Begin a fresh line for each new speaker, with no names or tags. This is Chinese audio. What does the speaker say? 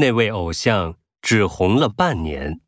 那位偶像只红了半年。